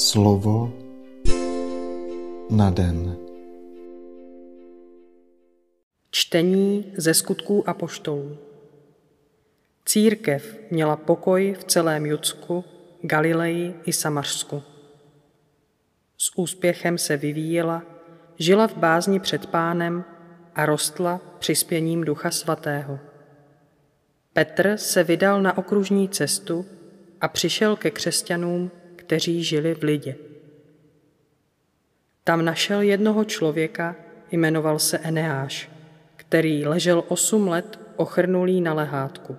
Slovo na den. Čtení ze skutků a poštolů. Církev měla pokoj v celém Judsku, Galileji i Samařsku. S úspěchem se vyvíjela, žila v bázni před pánem a rostla přispěním Ducha Svatého. Petr se vydal na okružní cestu a přišel ke křesťanům, kteří žili v Lidě. Tam našel jednoho člověka, jmenoval se Eneáš, který ležel osm let ochrnulý na lehátku.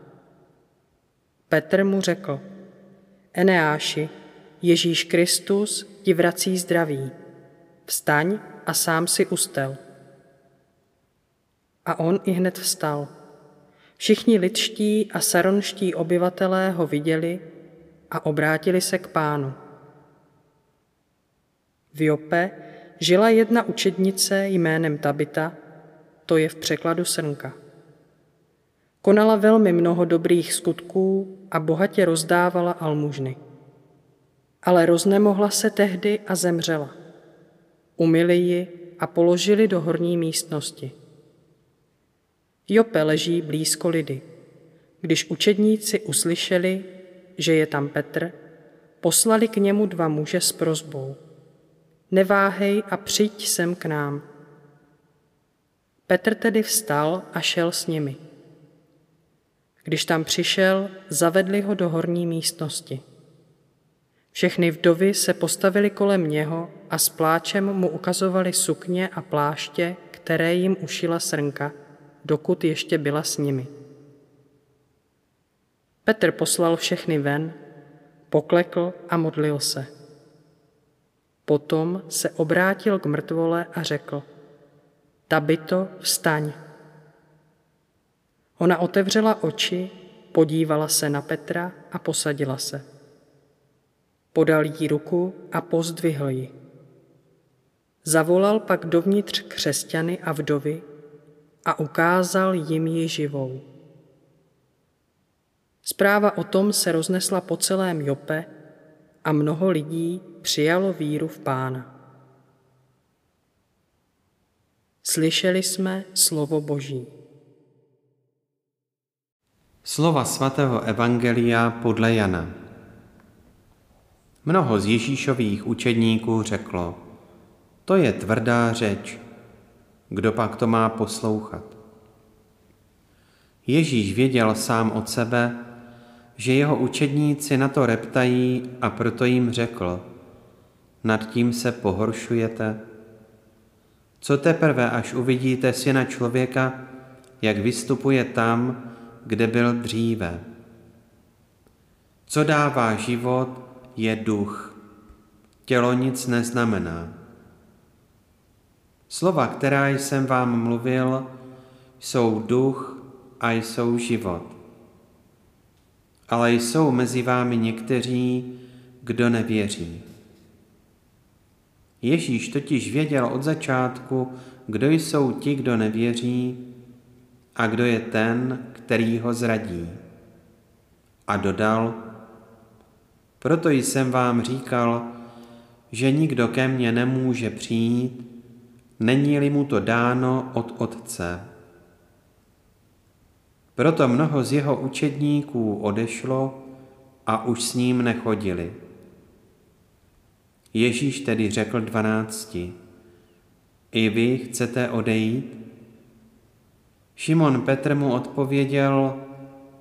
Petr mu řekl, Eneáši, Ježíš Kristus ti vrací zdraví. Vstaň a sám si ustel. A on i hned vstal. Všichni lidští a saronští obyvatelé ho viděli a obrátili se k pánu. V Jope žila jedna učednice jménem Tabita, to je v překladu srnka. Konala velmi mnoho dobrých skutků a bohatě rozdávala almužny. Ale roznemohla se tehdy a zemřela. Umyli ji a položili do horní místnosti. Jope leží blízko lidy. Když učedníci uslyšeli, že je tam Petr, poslali k němu dva muže s prozbou. Neváhej a přijď sem k nám. Petr tedy vstal a šel s nimi. Když tam přišel, zavedli ho do horní místnosti. Všechny vdovy se postavili kolem něho a s pláčem mu ukazovali sukně a pláště, které jim ušila srnka, dokud ještě byla s nimi. Petr poslal všechny ven, poklekl a modlil se. Potom se obrátil k mrtvole a řekl, Tabito, vstaň. Ona otevřela oči, podívala se na Petra a posadila se. Podal jí ruku a pozdvihl ji. Zavolal pak dovnitř křesťany a vdovy a ukázal jim ji živou. Zpráva o tom se roznesla po celém Jope a mnoho lidí přijalo víru v Pána. Slyšeli jsme slovo Boží. Slova svatého Evangelia podle Jana. Mnoho z Ježíšových učedníků řeklo, to je tvrdá řeč, kdo pak to má poslouchat? Ježíš věděl sám od sebe, že jeho učedníci na to reptají a proto jim řekl, nad tím se pohoršujete? Co teprve, až uvidíte syna člověka, jak vystupuje tam, kde byl dříve? Co dává život, je duch. Tělo nic neznamená. Slova, která jsem vám mluvil, jsou duch a jsou život ale jsou mezi vámi někteří, kdo nevěří. Ježíš totiž věděl od začátku, kdo jsou ti, kdo nevěří a kdo je ten, který ho zradí. A dodal, proto jsem vám říkal, že nikdo ke mně nemůže přijít, není-li mu to dáno od Otce. Proto mnoho z jeho učedníků odešlo a už s ním nechodili. Ježíš tedy řekl dvanácti, i vy chcete odejít? Šimon Petr mu odpověděl,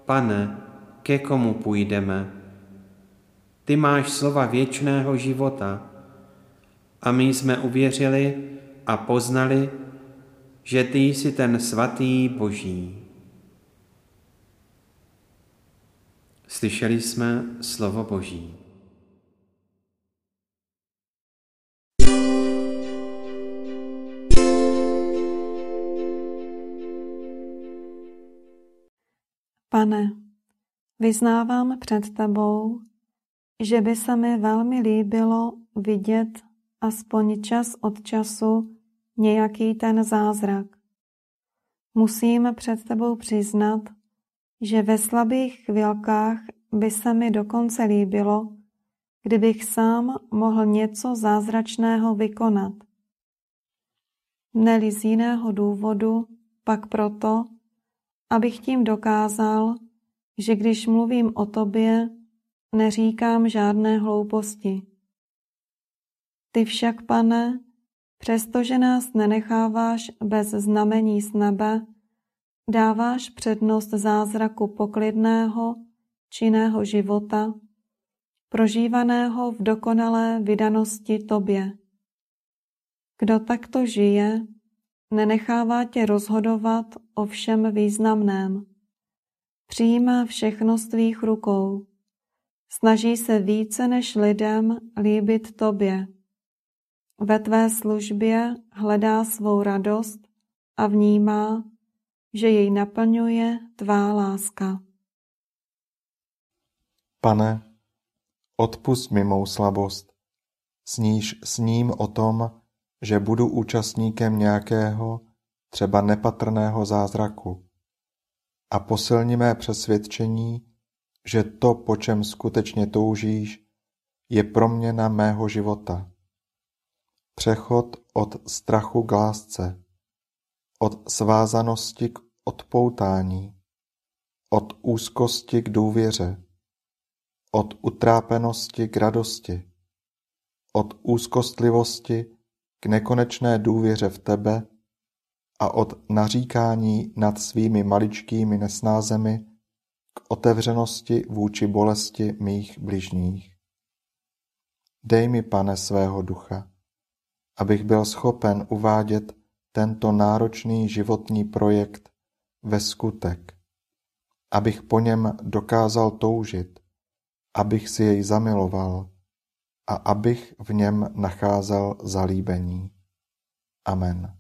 pane, ke komu půjdeme? Ty máš slova věčného života a my jsme uvěřili a poznali, že ty jsi ten svatý Boží. Slyšeli jsme slovo Boží. Pane, vyznávám před tebou, že by se mi velmi líbilo vidět aspoň čas od času nějaký ten zázrak. Musím před tebou přiznat, že ve slabých chvilkách by se mi dokonce líbilo, kdybych sám mohl něco zázračného vykonat. Neli z jiného důvodu, pak proto, abych tím dokázal, že když mluvím o tobě, neříkám žádné hlouposti. Ty však, pane, přestože nás nenecháváš bez znamení z nebe, dáváš přednost zázraku poklidného, činného života, prožívaného v dokonalé vydanosti tobě. Kdo takto žije, nenechává tě rozhodovat o všem významném. Přijímá všechno z tvých rukou. Snaží se více než lidem líbit tobě. Ve tvé službě hledá svou radost a vnímá, že jej naplňuje tvá láska. Pane, odpust mi mou slabost, sníž s ním o tom, že budu účastníkem nějakého, třeba nepatrného zázraku a posilni mé přesvědčení, že to, po čem skutečně toužíš, je proměna mého života. Přechod od strachu k lásce, od svázanosti k odpoutání, od úzkosti k důvěře, od utrápenosti k radosti, od úzkostlivosti k nekonečné důvěře v tebe a od naříkání nad svými maličkými nesnázemi k otevřenosti vůči bolesti mých bližních. Dej mi, pane, svého ducha, abych byl schopen uvádět tento náročný životní projekt ve skutek, abych po něm dokázal toužit, abych si jej zamiloval a abych v něm nacházel zalíbení. Amen.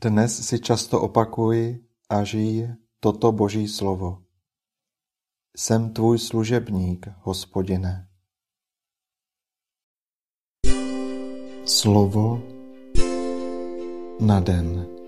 Dnes si často opakuj a žij toto Boží slovo. Jsem tvůj služebník, hospodine. Slovo na den.